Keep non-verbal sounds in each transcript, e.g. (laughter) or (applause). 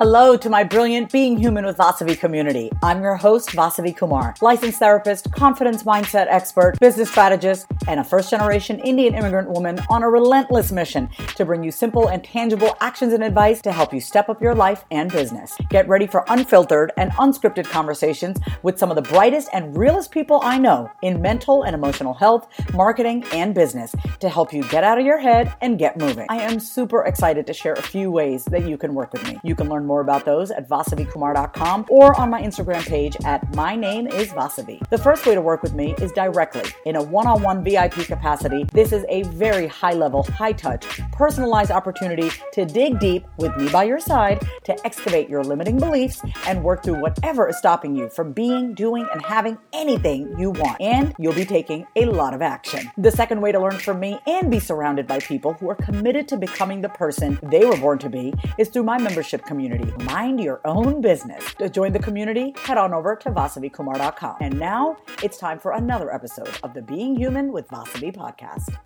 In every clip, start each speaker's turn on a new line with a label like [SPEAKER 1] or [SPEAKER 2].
[SPEAKER 1] Hello to my brilliant Being Human with Vasavi community. I'm your host, Vasavi Kumar, licensed therapist, confidence mindset expert, business strategist, and a first generation Indian immigrant woman on a relentless mission to bring you simple and tangible actions and advice to help you step up your life and business. Get ready for unfiltered and unscripted conversations with some of the brightest and realest people I know in mental and emotional health, marketing, and business to help you get out of your head and get moving. I am super excited to share a few ways that you can work with me. You can learn more about those at vasavikumar.com or on my Instagram page at my name is Vasavi. The first way to work with me is directly in a one-on-one VIP capacity. This is a very high level, high touch, personalized opportunity to dig deep with me by your side to excavate your limiting beliefs and work through whatever is stopping you from being, doing, and having anything you want. And you'll be taking a lot of action. The second way to learn from me and be surrounded by people who are committed to becoming the person they were born to be is through my membership community community. Mind your own business. To join the community, head on over to vasavikumar.com. And now it's time for another episode of the Being Human with Vasavi podcast.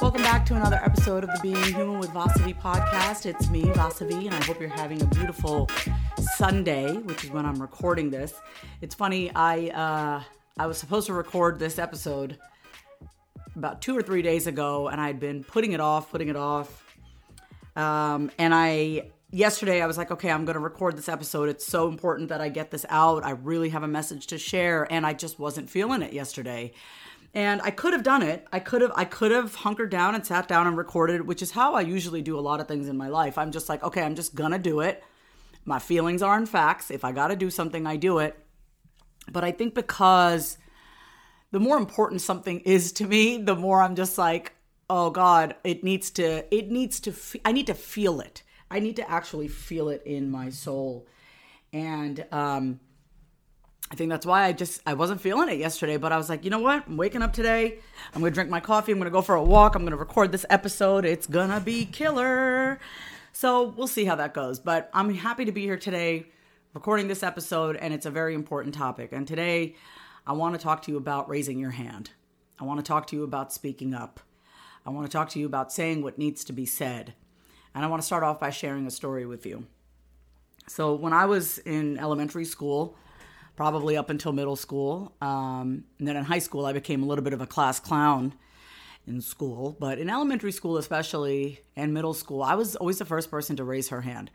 [SPEAKER 1] Welcome back to another episode of the Being Human with Vasavi podcast. It's me, Vasavi, and I hope you're having a beautiful Sunday, which is when I'm recording this. It's funny, I uh, I was supposed to record this episode about two or three days ago, and I'd been putting it off, putting it off, um, and I yesterday I was like, okay, I'm going to record this episode. It's so important that I get this out. I really have a message to share, and I just wasn't feeling it yesterday. And I could have done it. I could have I could have hunkered down and sat down and recorded, which is how I usually do a lot of things in my life. I'm just like, okay, I'm just going to do it. My feelings are in facts. If I got to do something, I do it. But I think because the more important something is to me, the more I'm just like, oh god it needs to it needs to i need to feel it. I need to actually feel it in my soul. And um i think that's why i just i wasn't feeling it yesterday but i was like you know what? I'm waking up today. I'm gonna drink my coffee. I'm gonna go for a walk. I'm gonna record this episode. It's gonna be killer. So we'll see how that goes but i'm happy to be here today recording this episode and it's a very important topic. And today i want to talk to you about raising your hand. I want to talk to you about speaking up I want to talk to you about saying what needs to be said. And I want to start off by sharing a story with you. So, when I was in elementary school, probably up until middle school, um, and then in high school, I became a little bit of a class clown in school. But in elementary school, especially, and middle school, I was always the first person to raise her hand.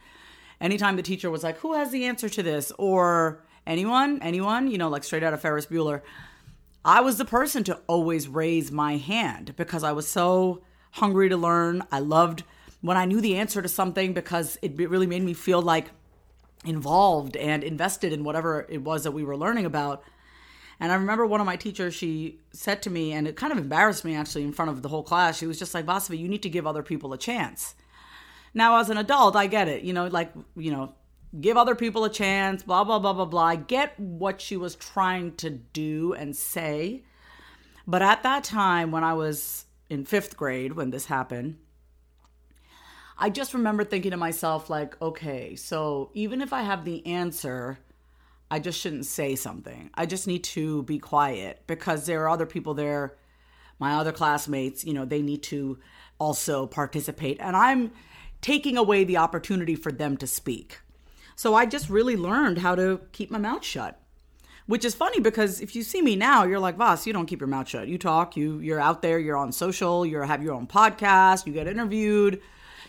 [SPEAKER 1] Anytime the teacher was like, Who has the answer to this? Or anyone, anyone, you know, like straight out of Ferris Bueller, I was the person to always raise my hand because I was so hungry to learn. I loved when I knew the answer to something because it really made me feel like involved and invested in whatever it was that we were learning about. And I remember one of my teachers, she said to me, and it kind of embarrassed me actually in front of the whole class. She was just like, Vasavi, you need to give other people a chance. Now, as an adult, I get it. You know, like, you know, give other people a chance, blah, blah, blah, blah, blah. I get what she was trying to do and say. But at that time, when I was in fifth grade, when this happened, I just remember thinking to myself, like, okay, so even if I have the answer, I just shouldn't say something. I just need to be quiet because there are other people there, my other classmates, you know, they need to also participate. And I'm taking away the opportunity for them to speak. So I just really learned how to keep my mouth shut. Which is funny because if you see me now, you're like, Voss, you don't keep your mouth shut. You talk, you you're out there, you're on social, you have your own podcast, you get interviewed,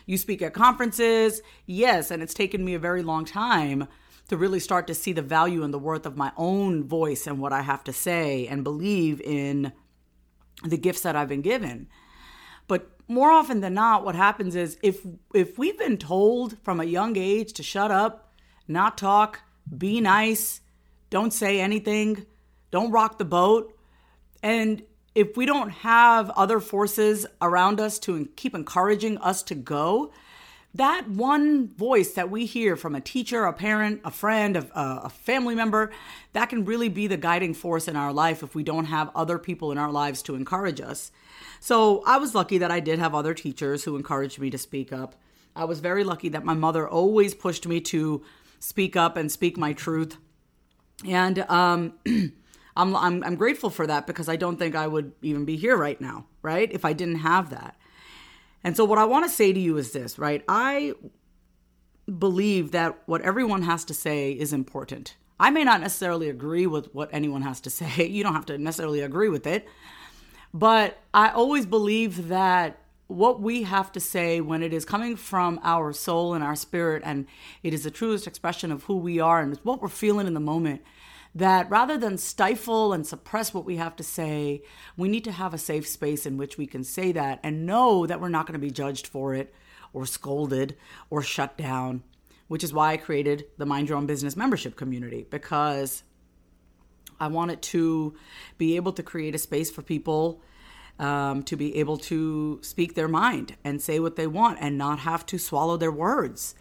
[SPEAKER 1] you speak at conferences. Yes, and it's taken me a very long time to really start to see the value and the worth of my own voice and what I have to say and believe in the gifts that I've been given. But more often than not, what happens is if if we've been told from a young age to shut up, not talk, be nice, don't say anything, don't rock the boat, and if we don't have other forces around us to keep encouraging us to go, that one voice that we hear from a teacher, a parent, a friend, a, uh, a, family member, that can really be the guiding force in our life if we don't have other people in our lives to encourage us. So I was lucky that I did have other teachers who encouraged me to speak up. I was very lucky that my mother always pushed me to speak up and speak my truth. And um, (clears throat) I'm, I'm, I'm grateful for that because I don't think I would even be here right now, right? If I didn't have that. And so, what I want to say to you is this, right? I believe that what everyone has to say is important. I may not necessarily agree with what anyone has to (laughs) say. You don't have to necessarily agree with it. But I always believe that what we have to say when it is coming from our soul and our spirit, and it is the truest expression of who we are and what we're feeling in the moment, that rather than stifle and suppress what we have to say, we need to have a safe space in which we can say that and know that we're not going to be judged for it or scolded or shut down, which is why I created the Mind Your Own Business membership community because I wanted to be able to create a space for people um, to be able to speak their mind and say what they want and not have to swallow their words.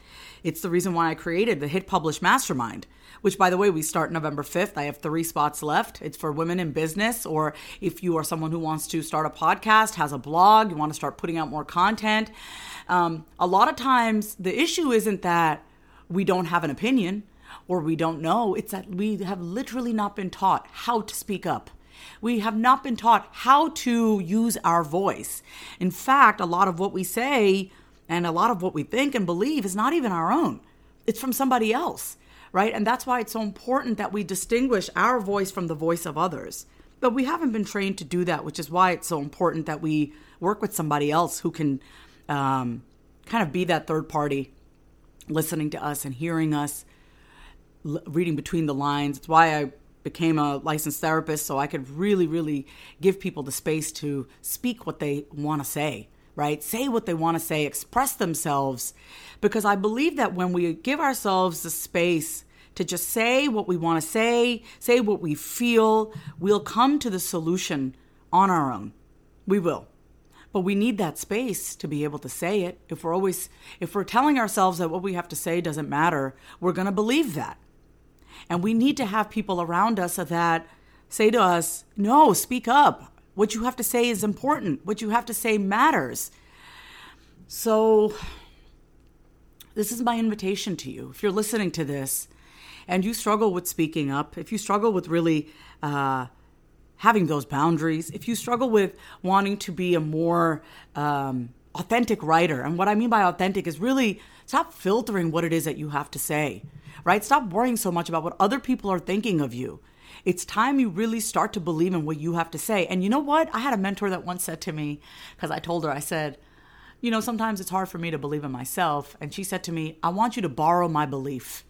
[SPEAKER 1] It's the reason why I created the Hit Publish Mastermind, which, by the way, we start November 5th. I have three spots left. It's for women in business, or if you are someone who wants to start a podcast, has a blog, you want to start putting out more content. Um, a lot of times, the issue isn't that we don't have an opinion or we don't know, it's that we have literally not been taught how to speak up. We have not been taught how to use our voice. In fact, a lot of what we say and a lot of what we think and believe is not even our own, it's from somebody else, right? And that's why it's so important that we distinguish our voice from the voice of others. But we haven't been trained to do that, which is why it's so important that we work with somebody else who can um, kind of be that third party, listening to us and hearing us, reading between the lines. It's why I became a licensed therapist so I could really, really give people the space to speak what they want to say, right? Say what they want to say, express themselves. Because I believe that when we give ourselves the space to just say what we want to say, say what we feel, we'll come to the solution on our own. We will. But we need that space to be able to say it. If we're always if we're telling ourselves that what we have to say doesn't matter, we're going to believe that. And we need to have people around us that say to us, no, speak up. What you have to say is important. What you have to say matters. So, this is my invitation to you. If you're listening to this and you struggle with speaking up, if you struggle with really uh, having those boundaries, if you struggle with wanting to be a more um, authentic writer, and what I mean by authentic is really stop filtering what it is that you have to say right? Stop worrying so much about what other people are thinking of you. It's time you really start to believe in what you have to say. And you know what? I had a mentor that once said to me, because I told her, I said, you know, sometimes it's hard for me to believe in myself. And she said to me, I want you to borrow my belief.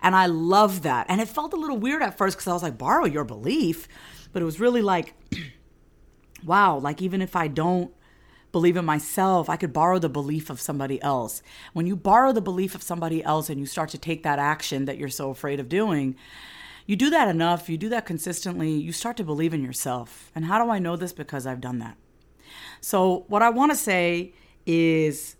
[SPEAKER 1] And I love that. And it felt a little weird at first because I was like, borrow your belief. But it was really like, (clears throat) wow, like even if I don't believe in myself, I could borrow the belief of somebody else. When you borrow the belief of somebody else and you start to take that action that you're so afraid of doing, you do that enough, you do that consistently, you start to believe in yourself. And how do I know this? Because I've done that. So, what I want to say is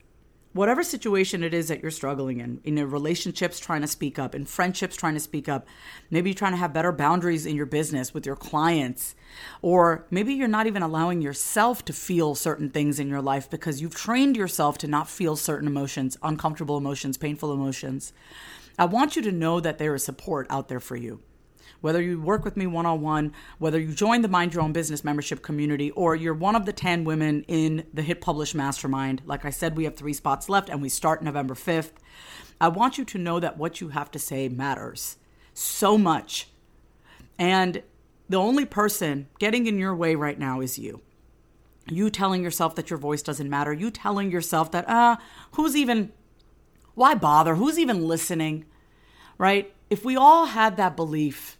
[SPEAKER 1] whatever situation it is that you're struggling in, in your relationships trying to speak up, in friendships trying to speak up, maybe you're trying to have better boundaries in your business with your clients, or maybe you're not even allowing yourself to feel certain things in your life because you've trained yourself to not feel certain emotions, uncomfortable emotions, painful emotions. I want you to know that there is support out there for you whether you work with me one on one, whether you join the Mind Your Own Business membership community, or you're one of the 10 women in the Hit Publish Mastermind. Like I said, we have three spots left and we start November 5th. I want you to know that what you have to say matters so much. And the only person getting in your way right now is you. You telling yourself that your voice doesn't matter. You telling yourself that, uh, who's even, why bother? Who's even listening? Right? if we all had that belief,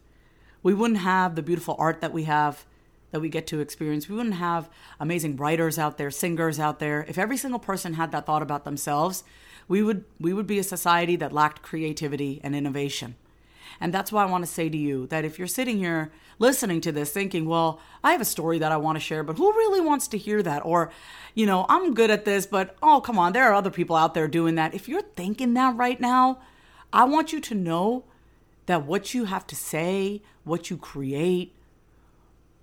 [SPEAKER 1] we wouldn't have the beautiful art that we have that we get to experience. We wouldn't have amazing writers out there, singers out there. If every single person had that thought about themselves, we would we would be a society that lacked creativity and innovation. And that's why I want to say to you that if you're sitting here listening to this thinking, well, I have a story that I want to share, but who really wants to hear that? Or, you know, I'm good at this, but oh, come on, there are other people out there doing that. If you're thinking that right now, I want you to know that what you have to say, what you create,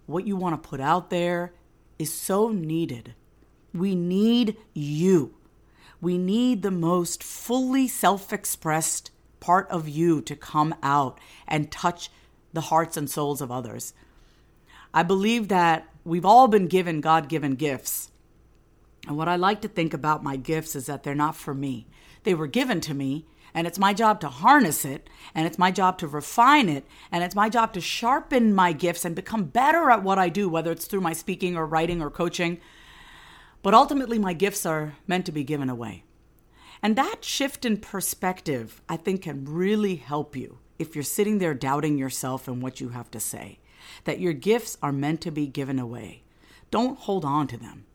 [SPEAKER 1] what you want to put out there is so needed. We need you. We need the most fully self expressed part of you to come out and touch the hearts and souls of others. I believe that we've all been given God given gifts. And what I like to think about my gifts is that they're not for me. They were given to me and it's my job to harness it, and it's my job to refine it, and it's my job to sharpen my gifts and become better at what I do, whether it's through my speaking or writing or coaching. But ultimately, my gifts are meant to be given away. And that shift in perspective, I think, can really help you if you're sitting there doubting yourself and what you have to say. That your gifts are meant to be given away. Don't hold on to them,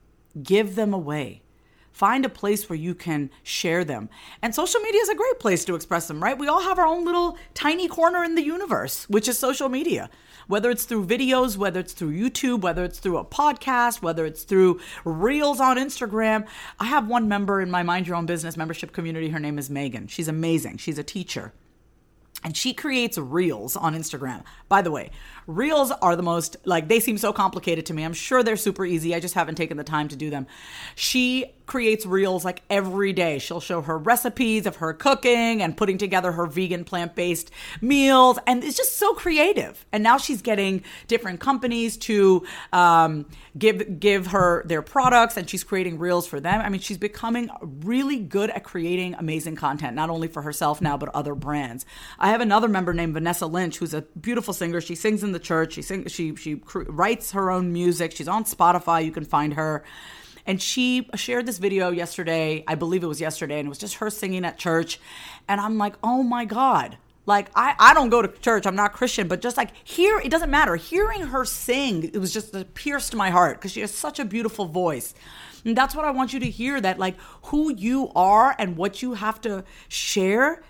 [SPEAKER 1] give them away. Find a place where you can share them. And social media is a great place to express them, right? We all have our own little tiny corner in the universe, which is social media. Whether it's through videos, whether it's through YouTube, whether it's through a podcast, whether it's through reels on Instagram. I have one member in my Mind Your Own Business membership community. Her name is Megan. She's amazing. She's a teacher and she creates reels on Instagram. By the way, reels are the most like they seem so complicated to me. I'm sure they're super easy. I just haven't taken the time to do them. She creates reels like every day. She'll show her recipes of her cooking and putting together her vegan plant based meals. And it's just so creative. And now she's getting different companies to um, give, give her their products and she's creating reels for them. I mean, she's becoming really good at creating amazing content, not only for herself now, but other brands. I have another member named Vanessa Lynch, who's a beautiful singer. She sings in the church. She sings, she, she writes her own music. She's on Spotify. You can find her. And she shared this video yesterday. I believe it was yesterday, and it was just her singing at church. And I'm like, oh my God. Like, I, I don't go to church. I'm not Christian, but just like here, it doesn't matter. Hearing her sing, it was just it pierced my heart because she has such a beautiful voice. And that's what I want you to hear that, like, who you are and what you have to share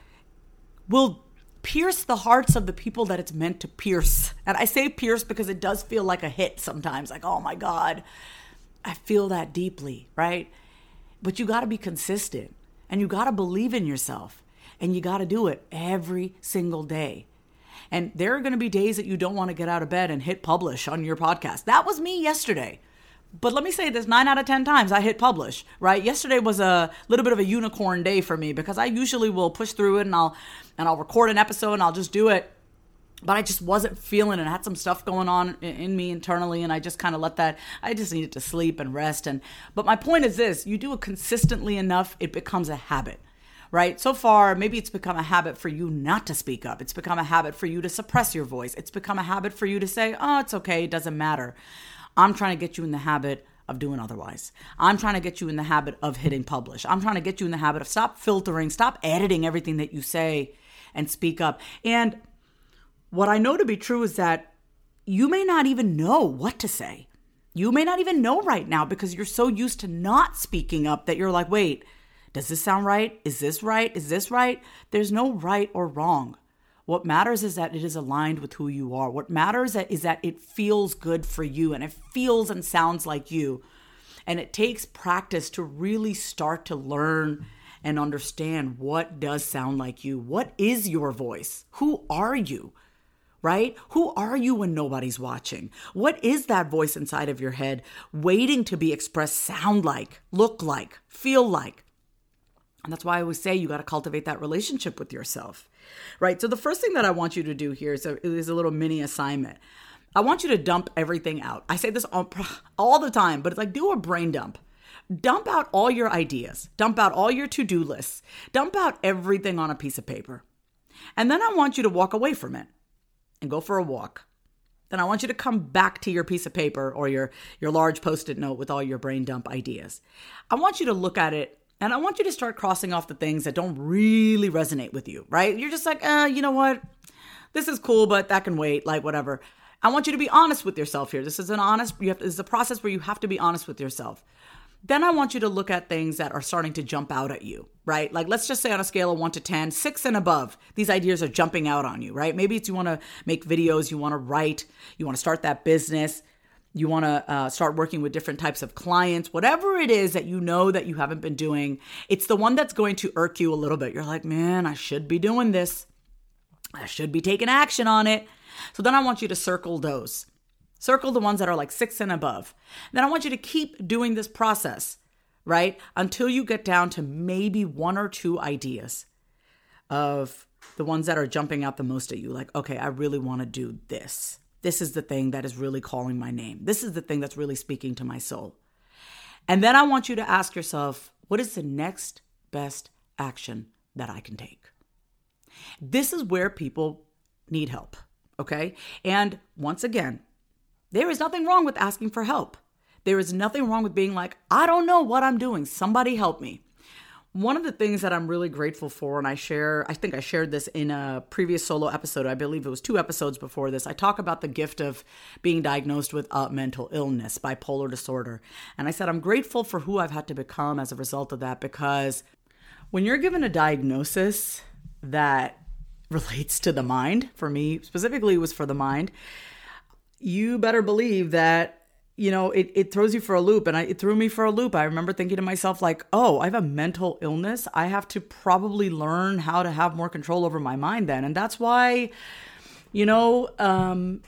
[SPEAKER 1] will pierce the hearts of the people that it's meant to pierce. And I say pierce because it does feel like a hit sometimes, like, oh my God. I feel that deeply, right? But you got to be consistent and you got to believe in yourself and you got to do it every single day. And there are going to be days that you don't want to get out of bed and hit publish on your podcast. That was me yesterday. But let me say this nine out of 10 times I hit publish, right? Yesterday was a little bit of a unicorn day for me because I usually will push through it and I'll, and I'll record an episode and I'll just do it but I just wasn't feeling it. I had some stuff going on in me internally, and I just kind of let that. I just needed to sleep and rest. And but my point is this: you do it consistently enough, it becomes a habit. Right? So far, maybe it's become a habit for you not to speak up. It's become a habit for you to suppress your voice. It's become a habit for you to say, oh, it's okay, it doesn't matter. I'm trying to get you in the habit of doing otherwise. I'm trying to get you in the habit of hitting publish. I'm trying to get you in the habit of stop filtering, stop editing everything that you say and speak up. And what I know to be true is that you may not even know what to say. You may not even know right now because you're so used to not speaking up that you're like, wait, does this sound right? Is this right? Is this right? There's no right or wrong. What matters is that it is aligned with who you are. What matters is that it feels good for you and it feels and sounds like you. And it takes practice to really start to learn and understand what does sound like you. What is your voice? Who are you? right? Who are you when nobody's watching? What is that voice inside of your head waiting to be expressed sound like, look like, feel like? And that's why I always say you got to cultivate that relationship with yourself, right? So the first thing that I want you to do here is a, is a little mini assignment. I want you to dump everything out. I say this all, (laughs) all the time, but it's like do a brain dump. Dump out all your ideas, dump out all your to do lists, dump out everything on a piece of paper. And then I want you to walk away from it and go for a walk. Then I want you to come back to your piece of paper or your, your large post it note with all your brain dump ideas. I want you to look at it And I want you to start crossing off the things that don't really resonate with you, right? You're just like, uh, you know what? This is cool, but that can wait, like whatever. I want you to be honest with yourself here. This is an honest, you have this is a process where you have to be honest with yourself. Then I want you to look at things that are starting to jump out at you, right? Like let's just say on a scale of one to 10, six and above, these ideas are jumping out on you, right? Maybe it's you want to make videos, you want to write, you want to start that business, you want to uh, start working with different types of clients, whatever it is that you know that you haven't been doing, it's the one that's going to irk you a little bit. You're like, man, I should be doing this. I should be taking action on it. So then I want you to circle those. Circle the ones that are like six and above. Then I want you to keep doing this process, right? Until you get down to maybe one or two ideas of the ones that are jumping out the most at you. Like, okay, I really want to do this. This is the thing that is really calling my name. This is the thing that's really speaking to my soul. And then I want you to ask yourself, what is the next best action that I can take? This is where people need help, okay? And once again, there is nothing wrong with asking for help. There is nothing wrong with being like, I don't know what I'm doing. Somebody help me. One of the things that I'm really grateful for, and I share, I think I shared this in a previous solo episode. I believe it was two episodes before this. I talk about the gift of being diagnosed with a mental illness, bipolar disorder. And I said, I'm grateful for who I've had to become as a result of that because when you're given a diagnosis that relates to the mind, for me specifically, was for the mind, you better believe that you know, it, it throws you for a loop. And I, it threw me for a loop. I remember thinking to myself, like, oh, I have a mental illness. I have to probably learn how to have more control over my mind then. And that's why, you know, um,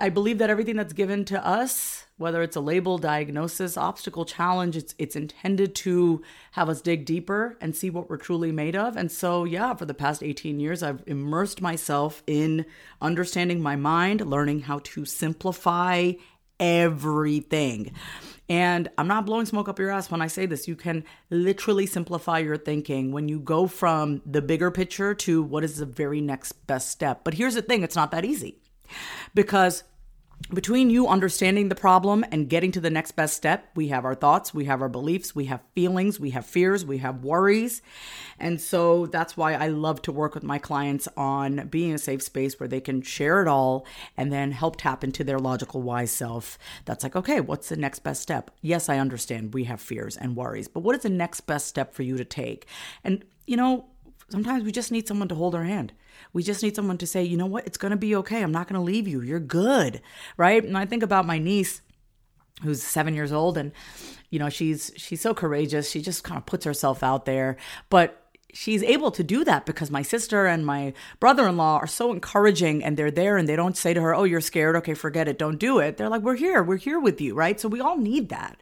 [SPEAKER 1] I believe that everything that's given to us, whether it's a label, diagnosis, obstacle, challenge, it's it's intended to have us dig deeper and see what we're truly made of. And so, yeah, for the past 18 years, I've immersed myself in understanding my mind, learning how to simplify everything. And I'm not blowing smoke up your ass when I say this. You can literally simplify your thinking when you go from the bigger picture to what is the very next best step. But here's the thing it's not that easy because between you understanding the problem and getting to the next best step, we have our thoughts, we have our beliefs, we have feelings, we have fears, we have worries. And so that's why I love to work with my clients on being a safe space where they can share it all and then help tap into their logical wise self. That's like, okay, what's the next best step? Yes, I understand we have fears and worries, but what is the next best step for you to take? And, you know, sometimes we just need someone to hold our hand. We just need someone to say, you know what, it's going to be okay. I'm not going to leave you. You're good. Right. And I think about my niece who's seven years old and you know she's she's so courageous. She just kind of puts herself out there. But she's able to do that because my sister and my brother-in-law are so encouraging and they're there and they don't say to her oh you're scared. Okay forget it. Don't do it. They're like we're here. We're here with you. Right? So we all need that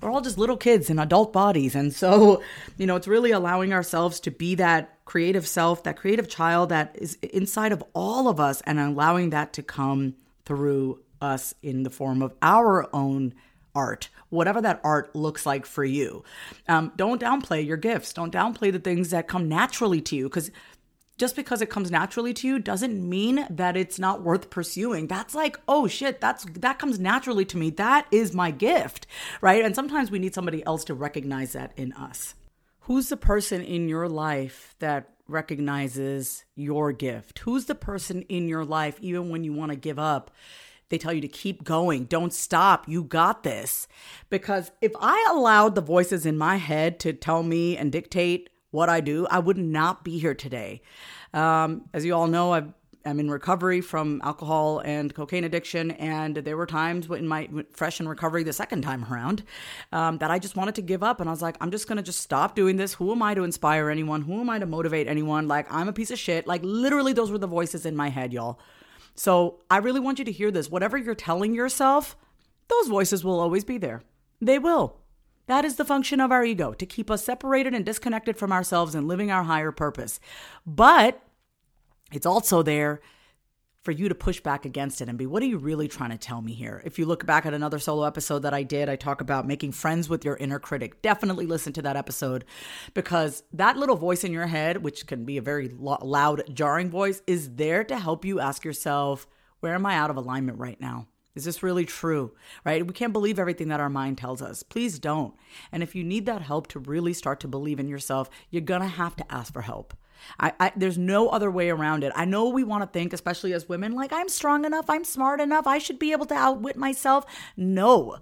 [SPEAKER 1] we're all just little kids in adult bodies. And so, you know, it's really allowing ourselves to be that creative self, that creative child that is inside of all of us and allowing that to come through us in the form of our own art, whatever that art looks like for you. Um, don't downplay your gifts. Don't downplay the things that come naturally to you because just because it comes naturally to you doesn't mean that it's not worth pursuing. That's like, oh shit, that's that comes naturally to me. That is my gift, right? And sometimes we need somebody else to recognize that in us. Who's the person in your life that recognizes your gift? Who's the person in your life even when you want to give up? They tell you to keep going. Don't stop. You got this. Because if I allowed the voices in my head to tell me and dictate what I do, I would not be here today. Um, as you all know, i am in recovery from alcohol and cocaine addiction, and there were times when my fresh in recovery the second time around um, that I just wanted to give up, and I was like, I'm just gonna just stop doing this. Who am I to inspire anyone? Who am I to motivate anyone? Like I'm a piece of shit. Like literally, those were the voices in my head, y'all. So I really want you to hear this. Whatever you're telling yourself, those voices will always be there. They will. That is the function of our ego to keep us separated and disconnected from ourselves and living our higher purpose. But it's also there for you to push back against it and be, what are you really trying to tell me here? If you look back at another solo episode that I did, I talk about making friends with your inner critic. Definitely listen to that episode because that little voice in your head, which can be a very loud, jarring voice, is there to help you ask yourself, where am I out of alignment right now? Is this really true? Right? We can't believe everything that our mind tells us. Please don't. And if you need that help to really start to believe in yourself, you're going to have to ask for help. I, I, there's no other way around it. I know we want to think, especially as women, like I'm strong enough, I'm smart enough, I should be able to outwit myself. No.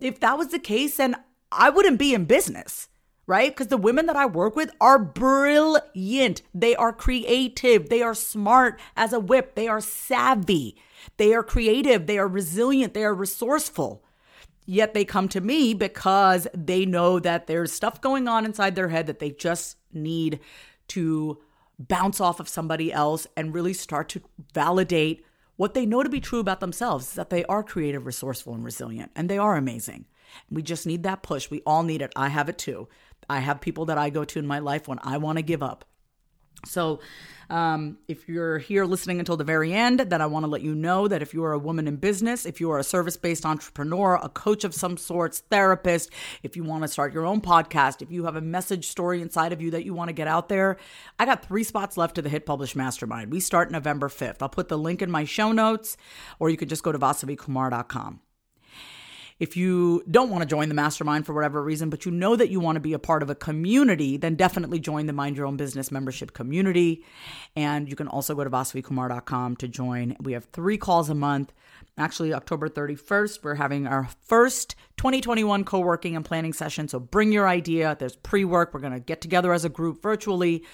[SPEAKER 1] If that was the case, then I wouldn't be in business right? Because the women that I work with are brilliant. They are creative. They are smart as a whip. They are savvy. They are creative. They are resilient. They are resourceful. Yet they come to me because they know that there's stuff going on inside their head that they just need to bounce off of somebody else and really start to validate what they know to be true about themselves that they are creative, resourceful, and resilient, and they are amazing. We just need that push. We all need it. I have it too. I have people that I go to in my life when I want to give up. So, um, if you're here listening until the very end, then I want to let you know that if you are a woman in business, if you are a service based entrepreneur, a coach of some sorts, therapist, if you want to start your own podcast, if you have a message story inside of you that you want to get out there, I got three spots left to the Hit Publish Mastermind. We start November 5th. I'll put the link in my show notes, or you could just go to vasavikumar.com. If you don't want to join the mastermind for whatever reason, but you know that you want to be a part of a community, then definitely join the Mind Your Own Business membership community. And you can also go to vasavikumar.com to join. We have three calls a month. Actually, October 31st, we're having our first 2021 co working and planning session. So bring your idea. There's pre work. We're going to get together as a group virtually,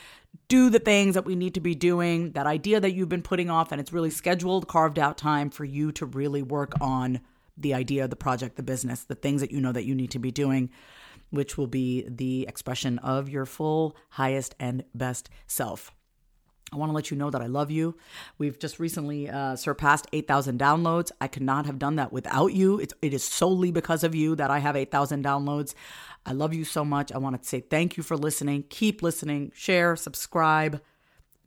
[SPEAKER 1] do the things that we need to be doing, that idea that you've been putting off, and it's really scheduled, carved out time for you to really work on the idea, the project, the business, the things that you know that you need to be doing, which will be the expression of your full, highest, and best self. I want to let you know that I love you. We've just recently uh, surpassed 8,000 downloads. I could not have done that without you. It's, it is solely because of you that I have 8,000 downloads. I love you so much. I want to say thank you for listening. Keep listening, share, subscribe.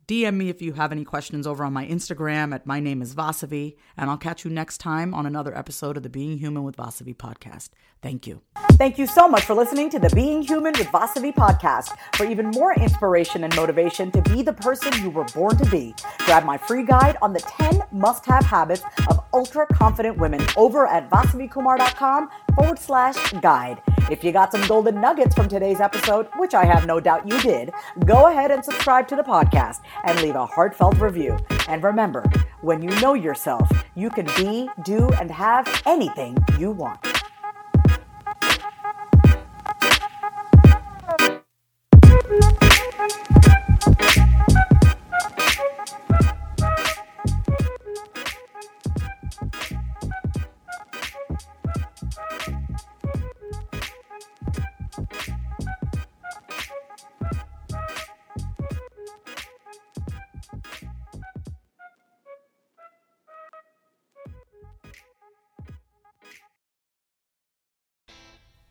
[SPEAKER 1] DM me if you have any questions over on my Instagram at my name is Vasavi, and I'll catch you next time on another episode of the Being Human with Vasavi podcast. Thank you. Thank you so much for listening to the Being Human with Vasavi podcast. For even more inspiration and motivation to be the person you were born to be, grab my free guide on the 10 must have habits of ultra confident women over at vasavikumar.com forward slash guide. If you got some golden nuggets from today's episode, which I have no doubt you did, go ahead and subscribe to the podcast and leave a heartfelt review. And remember, when you know yourself, you can be, do, and have anything you want.